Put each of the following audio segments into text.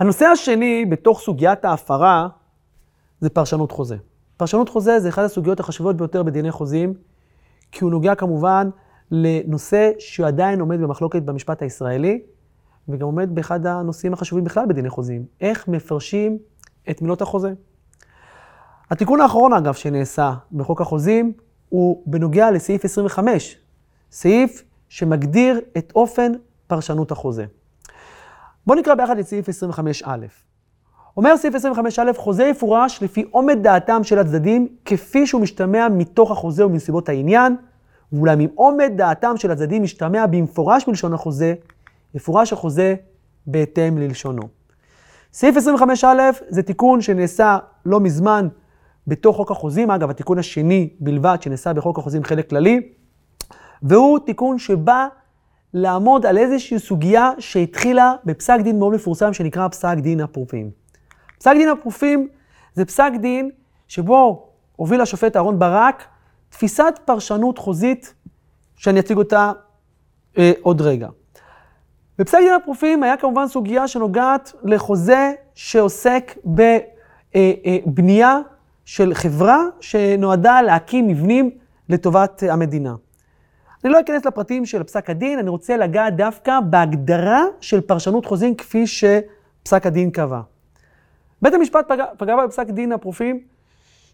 הנושא השני בתוך סוגיית ההפרה זה פרשנות חוזה. פרשנות חוזה זה אחת הסוגיות החשובות ביותר בדיני חוזים, כי הוא נוגע כמובן לנושא שעדיין עומד במחלוקת במשפט הישראלי, וגם עומד באחד הנושאים החשובים בכלל בדיני חוזים, איך מפרשים את מילות החוזה. התיקון האחרון, אגב, שנעשה בחוק החוזים, הוא בנוגע לסעיף 25, סעיף שמגדיר את אופן פרשנות החוזה. בואו נקרא ביחד את סעיף 25א. אומר סעיף 25א, חוזה יפורש לפי עומד דעתם של הצדדים, כפי שהוא משתמע מתוך החוזה ומנסיבות העניין, ואולם אם עומד דעתם של הצדדים משתמע במפורש מלשון החוזה, יפורש החוזה בהתאם ללשונו. סעיף 25א זה תיקון שנעשה לא מזמן בתוך חוק החוזים, אגב, התיקון השני בלבד שנעשה בחוק החוזים חלק כללי, והוא תיקון שבא לעמוד על איזושהי סוגיה שהתחילה בפסק דין מאוד מפורסם שנקרא פסק דין הפרופים. פסק דין הפרופים זה פסק דין שבו הוביל השופט אהרן ברק תפיסת פרשנות חוזית שאני אציג אותה אה, עוד רגע. בפסק דין הפרופים היה כמובן סוגיה שנוגעת לחוזה שעוסק בבנייה אה, אה, של חברה שנועדה להקים מבנים לטובת המדינה. אני לא אכנס לפרטים של פסק הדין, אני רוצה לגעת דווקא בהגדרה של פרשנות חוזים כפי שפסק הדין קבע. בית המשפט פגע, פגע בפסק דין הפרופים,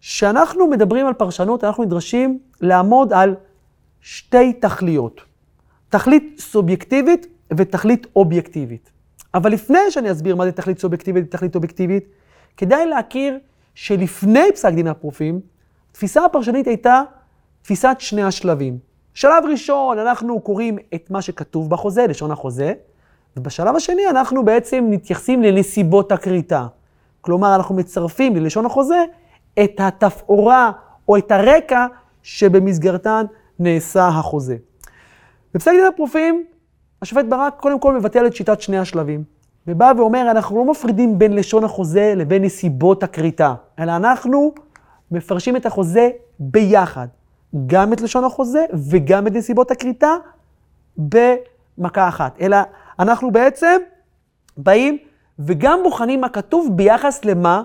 שאנחנו מדברים על פרשנות, אנחנו נדרשים לעמוד על שתי תכליות. תכלית סובייקטיבית ותכלית אובייקטיבית. אבל לפני שאני אסביר מה זה תכלית סובייקטיבית ותכלית אובייקטיבית, כדאי להכיר שלפני פסק דין הפרופים, התפיסה הפרשנית הייתה תפיסת שני השלבים. שלב ראשון, אנחנו קוראים את מה שכתוב בחוזה, לשון החוזה, ובשלב השני אנחנו בעצם מתייחסים לנסיבות הכריתה. כלומר, אנחנו מצרפים ללשון החוזה את התפאורה או את הרקע שבמסגרתן נעשה החוזה. בפסק דין הפרופים, השופט ברק קודם כל מבטל את שיטת שני השלבים, ובא ואומר, אנחנו לא מפרידים בין לשון החוזה לבין נסיבות הכריתה, אלא אנחנו מפרשים את החוזה ביחד. גם את לשון החוזה וגם את נסיבות הכריתה במכה אחת. אלא אנחנו בעצם באים וגם בוחנים מה כתוב ביחס למה,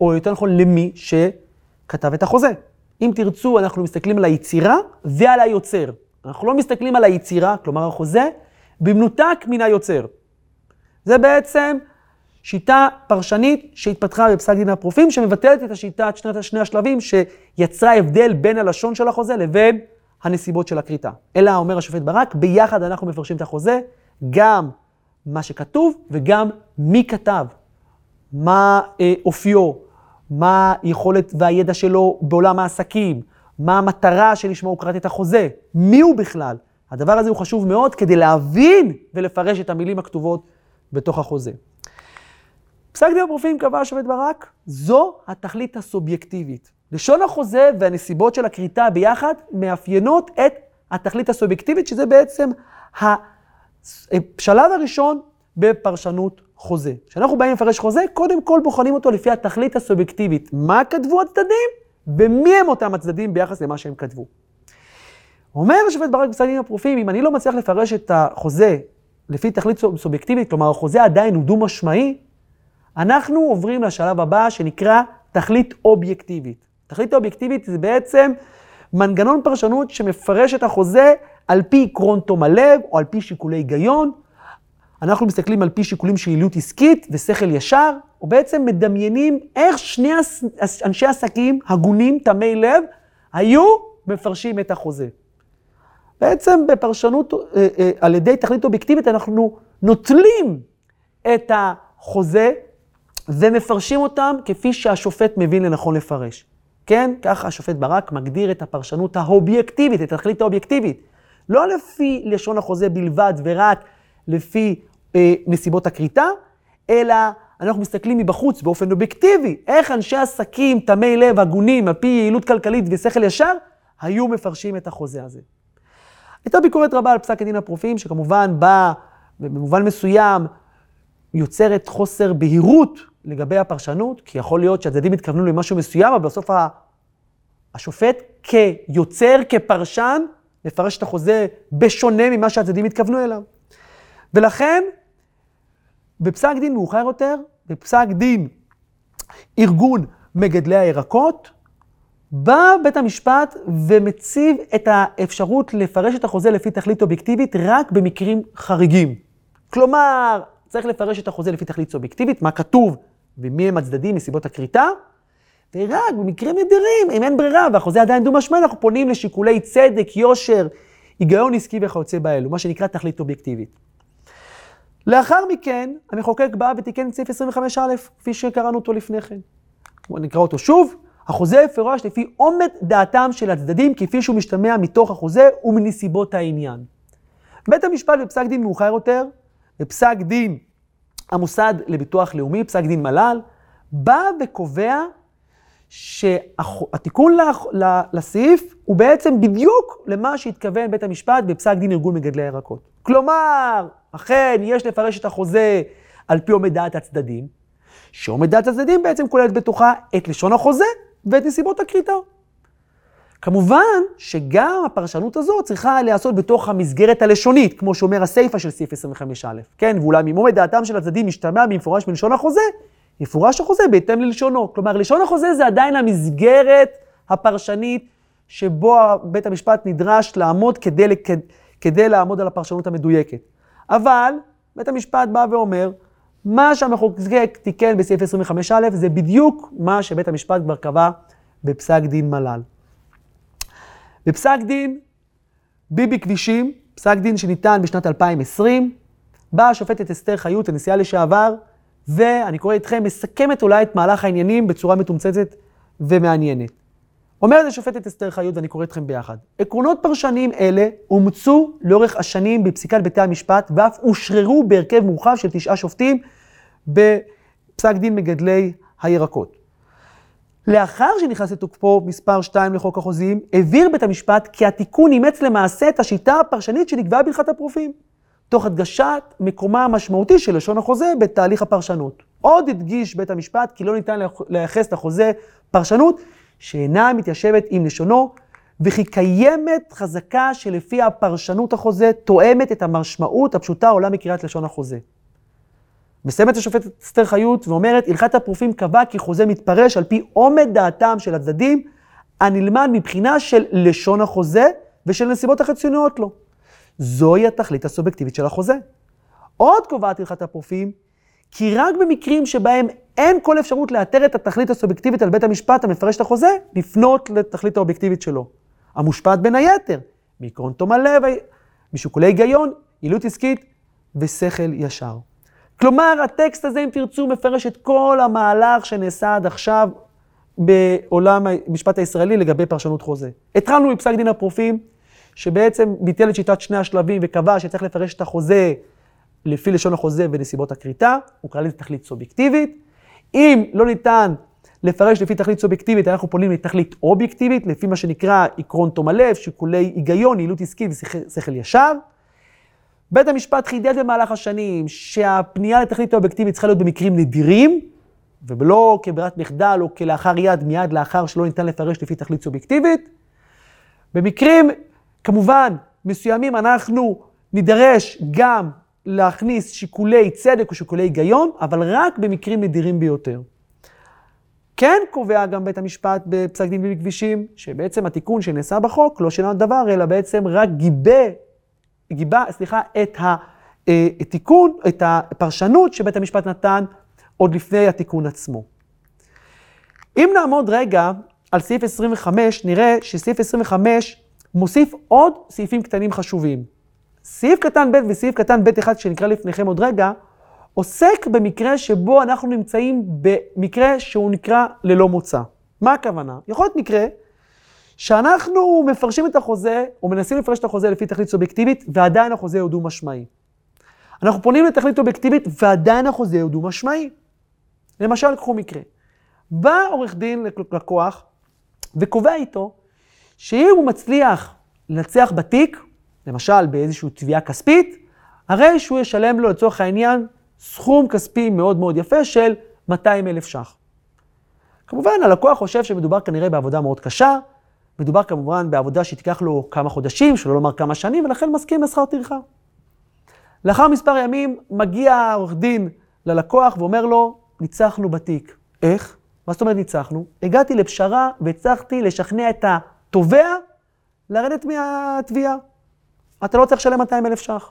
או יותר נכון למי שכתב את החוזה. אם תרצו, אנחנו מסתכלים על היצירה ועל היוצר. אנחנו לא מסתכלים על היצירה, כלומר החוזה, במנותק מן היוצר. זה בעצם שיטה פרשנית שהתפתחה בפסק דין הפרופים, שמבטלת את השיטה, את שני, השלבים, שיצרה הבדל בין הלשון של החוזה לבין הנסיבות של הכריתה. אלא, אומר השופט ברק, ביחד אנחנו מפרשים את החוזה, גם מה שכתוב וגם מי כתב, מה אה, אופיו, מה היכולת והידע שלו בעולם העסקים, מה המטרה שלשמו הוא קראת את החוזה, מי הוא בכלל. הדבר הזה הוא חשוב מאוד כדי להבין ולפרש את המילים הכתובות בתוך החוזה. פסק דין הפרופים קבע השופט ברק, זו התכלית הסובייקטיבית. לשון החוזה והנסיבות של הכריתה ביחד מאפיינות את התכלית הסובייקטיבית, שזה בעצם השלב הראשון בפרשנות חוזה. כשאנחנו באים לפרש חוזה, קודם כל בוחנים אותו לפי התכלית הסובייקטיבית. מה כתבו הצדדים ומי הם אותם הצדדים ביחס למה שהם כתבו. אומר השופט ברק בפסק דין הפרופים, אם אני לא מצליח לפרש את החוזה לפי תכלית סובייקטיבית, כלומר החוזה עדיין הוא דו-משמעי, אנחנו עוברים לשלב הבא שנקרא תכלית אובייקטיבית. תכלית אובייקטיבית זה בעצם מנגנון פרשנות שמפרש את החוזה על פי עקרון תום הלב או על פי שיקולי היגיון. אנחנו מסתכלים על פי שיקולים של יעילות עסקית ושכל ישר, או בעצם מדמיינים איך שני אנשי עסקים הגונים, תמי לב, היו מפרשים את החוזה. בעצם בפרשנות אה, אה, על ידי תכלית אובייקטיבית אנחנו נוטלים את החוזה ומפרשים אותם כפי שהשופט מבין לנכון לפרש. כן? ככה השופט ברק מגדיר את הפרשנות האובייקטיבית, את התכלית האובייקטיבית. לא לפי לשון החוזה בלבד ורק לפי אה, נסיבות הכריתה, אלא אנחנו מסתכלים מבחוץ באופן אובייקטיבי, איך אנשי עסקים, תמי לב, הגונים, על פי יעילות כלכלית ושכל ישר, היו מפרשים את החוזה הזה. הייתה ביקורת רבה על פסק הדין הפרופים, שכמובן בא, במובן מסוים, יוצרת חוסר בהירות לגבי הפרשנות, כי יכול להיות שהצדדים התכוונו למשהו מסוים, אבל בסוף השופט כיוצר, כפרשן, מפרש את החוזה בשונה ממה שהצדדים התכוונו אליו. ולכן, בפסק דין מאוחר יותר, בפסק דין ארגון מגדלי הירקות, בא בית המשפט ומציב את האפשרות לפרש את החוזה לפי תכלית אובייקטיבית רק במקרים חריגים. כלומר, צריך לפרש את החוזה לפי תכלית אובייקטיבית, מה כתוב ומי הם הצדדים מסיבות הכריתה, ורק במקרים נדירים, אם אין ברירה והחוזה עדיין דו-משמעי, אנחנו פונים לשיקולי צדק, יושר, היגיון עסקי וכיוצא באלו, מה שנקרא תכלית אובייקטיבית. לאחר מכן, המחוקק בא ותיקן את סעיף 25א, כפי שקראנו אותו לפני כן. נקרא אותו שוב. החוזה יפורש לפי עומד דעתם של הצדדים, כפי שהוא משתמע מתוך החוזה ומנסיבות העניין. בית המשפט בפסק דין מאוחר יותר, בפסק דין המוסד לביטוח לאומי, פסק דין מל"ל, בא וקובע שהתיקון לסעיף הוא בעצם בדיוק למה שהתכוון בית המשפט בפסק דין ארגון מגדלי הירקות. כלומר, אכן יש לפרש את החוזה על פי עומד דעת הצדדים, שעומד דעת הצדדים בעצם כוללת בתוכה את לשון החוזה ואת נסיבות הכריתה. כמובן שגם הפרשנות הזאת צריכה להיעשות בתוך המסגרת הלשונית, כמו שאומר הסיפא של סעיף 25א, כן? ואולם אם עומד דעתם של הצדדים משתמע במפורש מלשון החוזה, יפורש החוזה בהתאם ללשונו. כלומר, לשון החוזה זה עדיין המסגרת הפרשנית שבו בית המשפט נדרש לעמוד כדי, כדי לעמוד על הפרשנות המדויקת. אבל בית המשפט בא ואומר, מה שהמחוקק תיקן בסעיף 25א זה בדיוק מה שבית המשפט כבר קבע בפסק דין מל"ל. בפסק דין ביבי כבישים, פסק דין שניתן בשנת 2020, באה השופטת אסתר חיות, הנשיאה לשעבר, ואני קורא איתכם, מסכמת אולי את מהלך העניינים בצורה מתומצתת ומעניינת. אומרת השופטת אסתר חיות, ואני קורא אתכם ביחד, עקרונות פרשניים אלה אומצו לאורך השנים בפסיקת בתי המשפט, ואף אושררו בהרכב מורחב של תשעה שופטים בפסק דין מגדלי הירקות. לאחר שנכנס לתוקפו מספר 2 לחוק החוזים, הבהיר בית המשפט כי התיקון אימץ למעשה את השיטה הפרשנית שנקבעה בהלכת הפרופים, תוך הדגשת מקומה המשמעותי של לשון החוזה בתהליך הפרשנות. עוד הדגיש בית המשפט כי לא ניתן לייחס לחוזה פרשנות שאינה מתיישבת עם לשונו, וכי קיימת חזקה שלפי הפרשנות החוזה תואמת את המשמעות הפשוטה העולה מקריאת לשון החוזה. מסיימת השופטת אסתר חיות ואומרת, הלכת הפרופים קבע כי חוזה מתפרש על פי עומד דעתם של הצדדים, הנלמד מבחינה של לשון החוזה ושל נסיבות החיצוניות לו. זוהי התכלית הסובייקטיבית של החוזה. עוד קובעת הלכת הפרופים, כי רק במקרים שבהם אין כל אפשרות לאתר את התכלית הסובייקטיבית על בית המשפט המפרש את החוזה, לפנות לתכלית האובייקטיבית שלו. המושפעת בין היתר מעקרון תום הלב, משיקולי היגיון, יעילות עסקית ושכל ישר. כלומר, הטקסט הזה, אם תרצו, מפרש את כל המהלך שנעשה עד עכשיו בעולם המשפט הישראלי לגבי פרשנות חוזה. התחלנו מפסק דין הפרופים, שבעצם ביטל את שיטת שני השלבים וקבע שצריך לפרש את החוזה לפי לשון החוזה ונסיבות הכריתה, הוא כלל תכלית סובייקטיבית. אם לא ניתן לפרש לפי תכלית סובייקטיבית, אנחנו פונים לתכלית אובייקטיבית, לפי מה שנקרא עקרון תום הלב, שיקולי היגיון, יעילות עסקית ושכל ישר. בית המשפט חידד במהלך השנים שהפנייה לתכלית האובייקטיבית צריכה להיות במקרים נדירים, ולא כברירת מחדל או כלאחר יד, מיד לאחר שלא ניתן לפרש לפי תכלית סובייקטיבית. במקרים, כמובן, מסוימים אנחנו נידרש גם להכניס שיקולי צדק או שיקולי היגיון, אבל רק במקרים נדירים ביותר. כן קובע גם בית המשפט בפסק דין ביבי כבישים, שבעצם התיקון שנעשה בחוק לא שינה דבר, אלא בעצם רק גיבה גיבה, סליחה, את התיקון, את הפרשנות שבית המשפט נתן עוד לפני התיקון עצמו. אם נעמוד רגע על סעיף 25, נראה שסעיף 25 מוסיף עוד סעיפים קטנים חשובים. סעיף קטן ב' וסעיף קטן ב' אחד שנקרא לפניכם עוד רגע, עוסק במקרה שבו אנחנו נמצאים במקרה שהוא נקרא ללא מוצא. מה הכוונה? יכול להיות מקרה שאנחנו מפרשים את החוזה, או מנסים לפרש את החוזה לפי תכלית סובייקטיבית, ועדיין החוזה הוא דו-משמעי. אנחנו פונים לתכלית אובייקטיבית, ועדיין החוזה הוא דו-משמעי. למשל, קחו מקרה. בא עורך דין לקוח, וקובע איתו, שאם הוא מצליח לנצח בתיק, למשל באיזושהי תביעה כספית, הרי שהוא ישלם לו לצורך העניין סכום כספי מאוד מאוד יפה של 200 אלף ש"ח. כמובן, הלקוח חושב שמדובר כנראה בעבודה מאוד קשה, מדובר כמובן בעבודה שתיקח לו כמה חודשים, שלא לומר כמה שנים, ולכן מסכים לשכר טרחה. לאחר מספר ימים מגיע העורך דין ללקוח ואומר לו, ניצחנו בתיק. איך? מה זאת אומרת ניצחנו? הגעתי לפשרה והצלחתי לשכנע את התובע לרדת מהתביעה. אתה לא צריך לשלם 200 אלף ש"ח.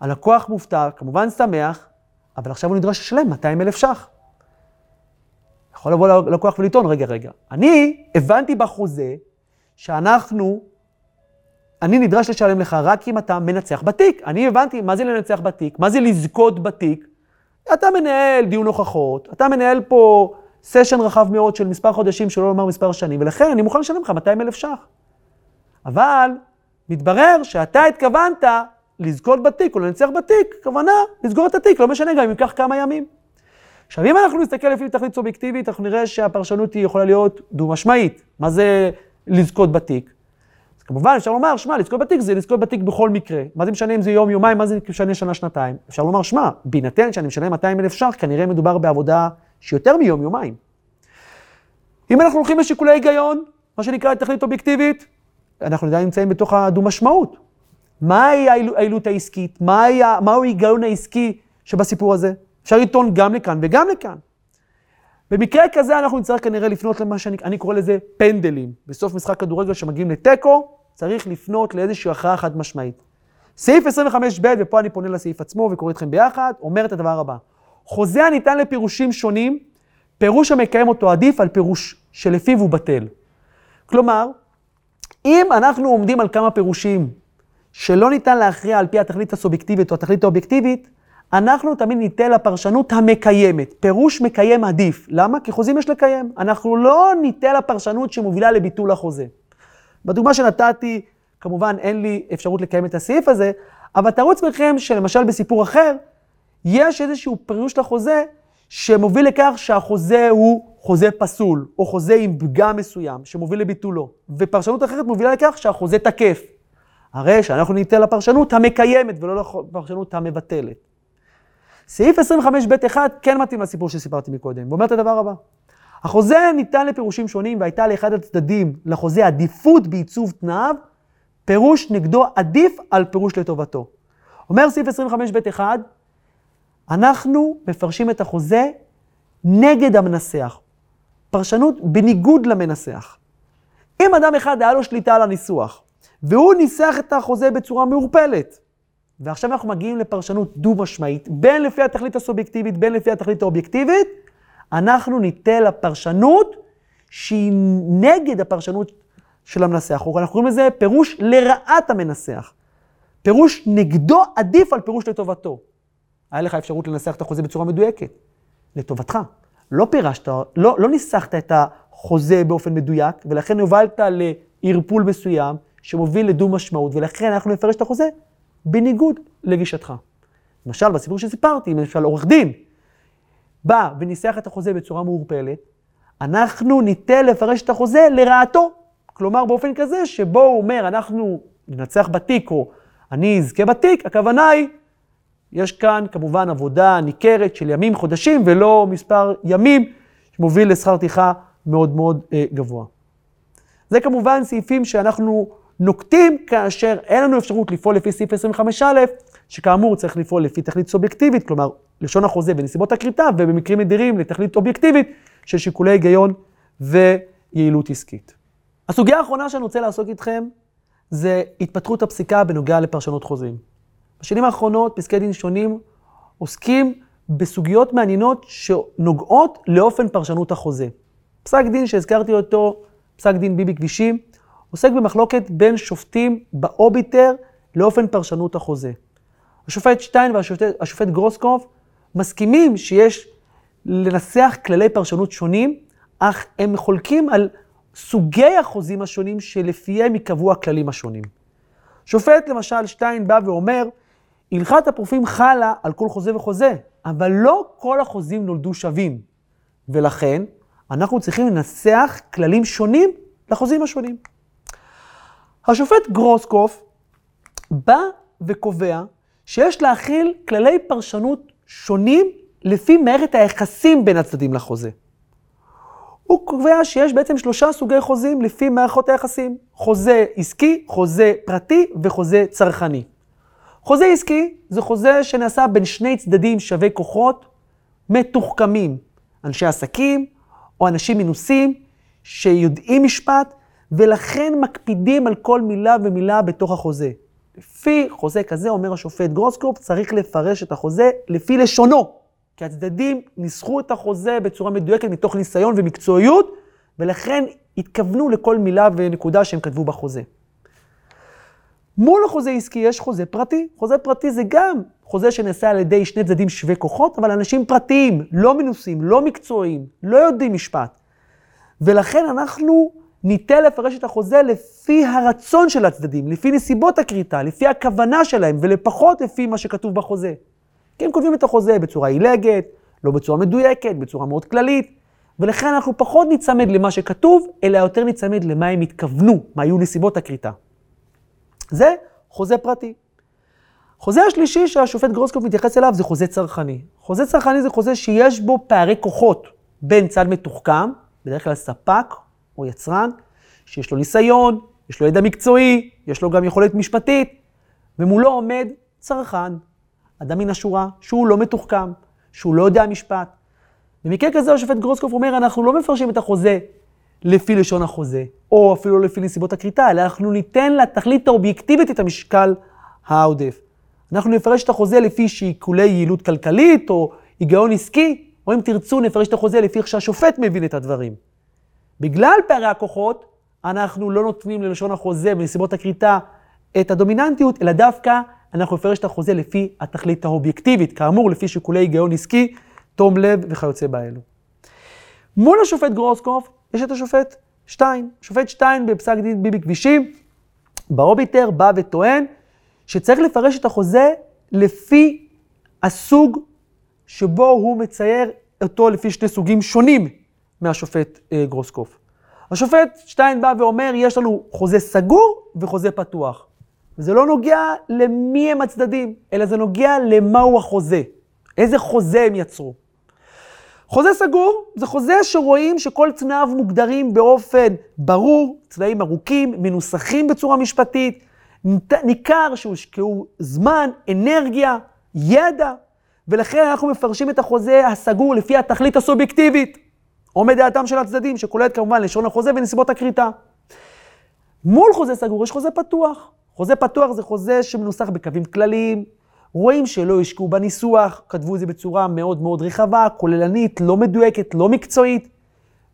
הלקוח מופתע, כמובן שמח, אבל עכשיו הוא נדרש לשלם 200 אלף ש"ח. יכול לבוא ללקוח ולטעון, רגע, רגע, אני הבנתי בחוזה שאנחנו, אני נדרש לשלם לך רק אם אתה מנצח בתיק. אני הבנתי מה זה לנצח בתיק, מה זה לזכות בתיק. אתה מנהל דיון הוכחות, אתה מנהל פה סשן רחב מאוד של מספר חודשים, שלא לומר מספר שנים, ולכן אני מוכן לשלם לך 200 אלף ש"ח. אבל מתברר שאתה התכוונת לזכות בתיק או לנצח בתיק, כוונה לסגור את התיק, לא משנה גם אם ייקח כמה ימים. עכשיו, אם אנחנו נסתכל לפי תכלית סובייקטיבית, אנחנו נראה שהפרשנות היא יכולה להיות דו-משמעית. מה זה לזכות בתיק? אז כמובן, אפשר לומר, שמע, לזכות בתיק זה לזכות בתיק בכל מקרה. מה זה משנה אם זה יום, יומיים, מה זה משנה שנה, שנתיים? אפשר לומר, שמע, בהינתן שאני משלם 200 אלף ש"ח, כנראה מדובר בעבודה שיותר מיום, יומיים. אם אנחנו הולכים לשיקולי היגיון, מה שנקרא תכלית אובייקטיבית, אנחנו עדיין נמצאים בתוך הדו-משמעות. מהי העילות העסקית? מהו ההיגיון העסקי שבסיפור הזה? אפשר לטעון גם לכאן וגם לכאן. במקרה כזה אנחנו נצטרך כנראה לפנות למה שאני קורא לזה פנדלים. בסוף משחק כדורגל שמגיעים לתיקו, צריך לפנות לאיזושהי הכרעה חד משמעית. סעיף 25ב, ופה אני פונה לסעיף עצמו וקורא אתכם ביחד, אומר את הדבר הבא. חוזה הניתן לפירושים שונים, פירוש המקיים אותו עדיף על פירוש שלפיו הוא בטל. כלומר, אם אנחנו עומדים על כמה פירושים שלא ניתן להכריע על פי התכלית הסובייקטיבית או התכלית האובייקטיבית, אנחנו תמיד ניתן לפרשנות המקיימת. פירוש מקיים עדיף. למה? כי חוזים יש לקיים. אנחנו לא ניתן לפרשנות שמובילה לביטול החוזה. בדוגמה שנתתי, כמובן אין לי אפשרות לקיים את הסעיף הזה, אבל תארו לעצמכם שלמשל בסיפור אחר, יש איזשהו פירוש לחוזה שמוביל לכך שהחוזה הוא חוזה פסול, או חוזה עם פגם מסוים, שמוביל לביטולו, ופרשנות אחרת מובילה לכך שהחוזה תקף. הרי שאנחנו ניתן לפרשנות המקיימת ולא לפרשנות המבטלת. סעיף 25ב1 כן מתאים לסיפור שסיפרתי מקודם, ואומר את הדבר הבא. החוזה ניתן לפירושים שונים והייתה לאחד הצדדים לחוזה עדיפות בעיצוב תנאיו, פירוש נגדו עדיף על פירוש לטובתו. אומר סעיף 25ב1, אנחנו מפרשים את החוזה נגד המנסח. פרשנות בניגוד למנסח. אם אדם אחד היה לו שליטה על הניסוח, והוא ניסח את החוזה בצורה מעורפלת, ועכשיו אנחנו מגיעים לפרשנות דו-משמעית, בין לפי התכלית הסובייקטיבית, בין לפי התכלית האובייקטיבית, אנחנו ניתן לפרשנות שהיא נגד הפרשנות של המנסח. אנחנו קוראים לזה פירוש לרעת המנסח. פירוש נגדו עדיף על פירוש לטובתו. היה לך אפשרות לנסח את החוזה בצורה מדויקת, לטובתך. לא פירשת, לא, לא ניסחת את החוזה באופן מדויק, ולכן הובלת לערפול מסוים שמוביל לדו משמעות, ולכן אנחנו נפרש את החוזה בניגוד לגישתך. למשל, בסיפור שסיפרתי, למשל עורך דין בא וניסח את החוזה בצורה מעורפלת, אנחנו ניתן לפרש את החוזה לרעתו. כלומר, באופן כזה שבו הוא אומר, אנחנו ננצח בתיק, או אני אזכה בתיק, הכוונה היא, יש כאן כמובן עבודה ניכרת של ימים, חודשים, ולא מספר ימים, שמוביל לשכר טרחה מאוד מאוד אה, גבוה. זה כמובן סעיפים שאנחנו נוקטים כאשר אין לנו אפשרות לפעול לפי סעיף 25א, שכאמור צריך לפעול לפי תכלית סובייקטיבית, כלומר לשון החוזה בנסיבות הכריתה, ובמקרים נדירים לתכלית אובייקטיבית של שיקולי היגיון ויעילות עסקית. הסוגיה האחרונה שאני רוצה לעסוק איתכם זה התפתחות הפסיקה בנוגע לפרשנות חוזים. בשנים האחרונות פסקי דין שונים עוסקים בסוגיות מעניינות שנוגעות לאופן פרשנות החוזה. פסק דין שהזכרתי אותו, פסק דין ביבי כבישים, עוסק במחלוקת בין שופטים באוביטר לאופן פרשנות החוזה. השופט שטיין והשופט גרוסקוב מסכימים שיש לנסח כללי פרשנות שונים, אך הם חולקים על סוגי החוזים השונים שלפיהם ייקבעו הכללים השונים. שופט למשל שטיין בא ואומר, הלכת הפרופים חלה על כל חוזה וחוזה, אבל לא כל החוזים נולדו שווים. ולכן, אנחנו צריכים לנסח כללים שונים לחוזים השונים. השופט גרוסקוף בא וקובע שיש להכיל כללי פרשנות שונים לפי מערכת היחסים בין הצדדים לחוזה. הוא קובע שיש בעצם שלושה סוגי חוזים לפי מערכות היחסים. חוזה עסקי, חוזה פרטי וחוזה צרכני. חוזה עסקי זה חוזה שנעשה בין שני צדדים שווי כוחות, מתוחכמים, אנשי עסקים או אנשים מנוסים שיודעים משפט, ולכן מקפידים על כל מילה ומילה בתוך החוזה. לפי חוזה כזה, אומר השופט גרוסקופ, צריך לפרש את החוזה לפי לשונו. כי הצדדים ניסחו את החוזה בצורה מדויקת מתוך ניסיון ומקצועיות, ולכן התכוונו לכל מילה ונקודה שהם כתבו בחוזה. מול החוזה עסקי יש חוזה פרטי. חוזה פרטי זה גם חוזה שנעשה על ידי שני צדדים שווי כוחות, אבל אנשים פרטיים, לא מנוסים, לא מקצועיים, לא יודעים משפט. ולכן אנחנו ניתן לפרש את החוזה לפי הרצון של הצדדים, לפי נסיבות הכריתה, לפי הכוונה שלהם, ולפחות לפי מה שכתוב בחוזה. כי הם כותבים את החוזה בצורה עילגת, לא בצורה מדויקת, בצורה מאוד כללית, ולכן אנחנו פחות ניצמד למה שכתוב, אלא יותר ניצמד למה הם התכוונו, מה היו נסיבות הכריתה. זה חוזה פרטי. חוזה השלישי שהשופט גרוסקופ מתייחס אליו זה חוזה צרכני. חוזה צרכני זה חוזה שיש בו פערי כוחות בין צד מתוחכם, בדרך כלל ספק או יצרן, שיש לו ניסיון, יש לו ידע מקצועי, יש לו גם יכולת משפטית, ומולו עומד צרכן, אדם מן השורה, שהוא לא מתוחכם, שהוא לא יודע משפט. במקרה כזה השופט גרוסקופ אומר, אנחנו לא מפרשים את החוזה לפי לשון החוזה, או אפילו לפי נסיבות הכריתה, אלא אנחנו ניתן לתכלית האובייקטיבית את המשקל העודף. אנחנו נפרש את החוזה לפי שיקולי יעילות כלכלית, או היגיון עסקי, או אם תרצו, נפרש את החוזה לפי איך שהשופט מבין את הדברים. בגלל פערי הכוחות, אנחנו לא נותנים ללשון החוזה בנסיבות הכריתה את הדומיננטיות, אלא דווקא אנחנו נפרש את החוזה לפי התכלית האובייקטיבית, כאמור, לפי שיקולי היגיון עסקי, תום לב וכיוצא באלו. מול השופט גרוסקוף יש את השופט שטיין. שופט שטיין בפסק דין ביבי כבישים, באוביטר בא וטוען שצריך לפרש את החוזה לפי הסוג שבו הוא מצייר אותו לפי שני סוגים שונים מהשופט אה, גרוסקוף. השופט שטיין בא ואומר, יש לנו חוזה סגור וחוזה פתוח. זה לא נוגע למי הם הצדדים, אלא זה נוגע למהו החוזה. איזה חוזה הם יצרו. חוזה סגור זה חוזה שרואים שכל תנאיו מוגדרים באופן ברור, צבעים ארוכים, מנוסחים בצורה משפטית, ניכר שהושקעו זמן, אנרגיה, ידע, ולכן אנחנו מפרשים את החוזה הסגור לפי התכלית הסובייקטיבית, עומד דעתם של הצדדים, שכוללת כמובן לשון החוזה ונסיבות הכריתה. מול חוזה סגור יש חוזה פתוח. חוזה פתוח זה חוזה שמנוסח בקווים כלליים, רואים שלא השקעו בניסוח, כתבו את זה בצורה מאוד מאוד רחבה, כוללנית, לא מדויקת, לא מקצועית.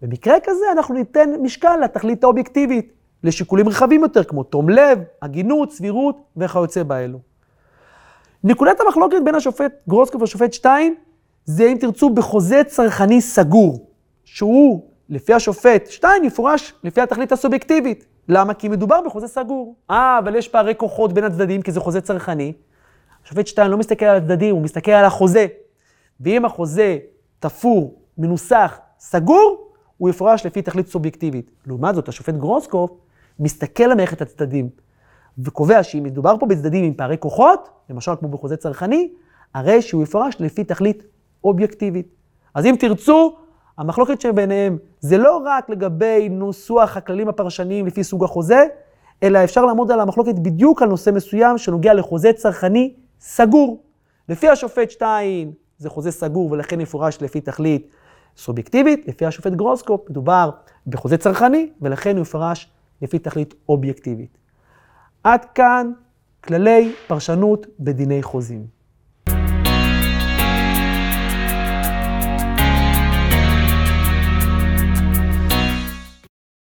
במקרה כזה אנחנו ניתן משקל לתכלית האובייקטיבית, לשיקולים רחבים יותר, כמו תום לב, הגינות, סבירות וכיוצא באלו. נקודת המחלוקת בין השופט גרוסקוף והשופט שטיין, זה אם תרצו בחוזה צרכני סגור, שהוא, לפי השופט שטיין, יפורש לפי התכלית הסובייקטיבית. למה? כי מדובר בחוזה סגור. אה, אבל יש פערי כוחות בין הצדדים, כי זה חוזה צרכני. השופט שטיין לא מסתכל על הצדדים, הוא מסתכל על החוזה. ואם החוזה תפור, מנוסח, סגור, הוא יפורש לפי תכלית סובייקטיבית. לעומת זאת, השופט גרוסקופ מסתכל על מערכת הצדדים, וקובע שאם מדובר פה בצדדים עם פערי כוחות, למשל כמו בחוזה צרכני, הרי שהוא יפורש לפי תכלית אובייקטיבית. אז אם תרצו, המחלוקת שביניהם זה לא רק לגבי נוסוח הכללים הפרשניים לפי סוג החוזה, אלא אפשר לעמוד על המחלוקת בדיוק על נושא מסוים שנוגע לחוזה צרכני סגור. לפי השופט שטיין זה חוזה סגור ולכן יפורש לפי תכלית סובייקטיבית, לפי השופט גרוסקופ מדובר בחוזה צרכני ולכן הוא יפורש לפי תכלית אובייקטיבית. עד כאן כללי פרשנות בדיני חוזים.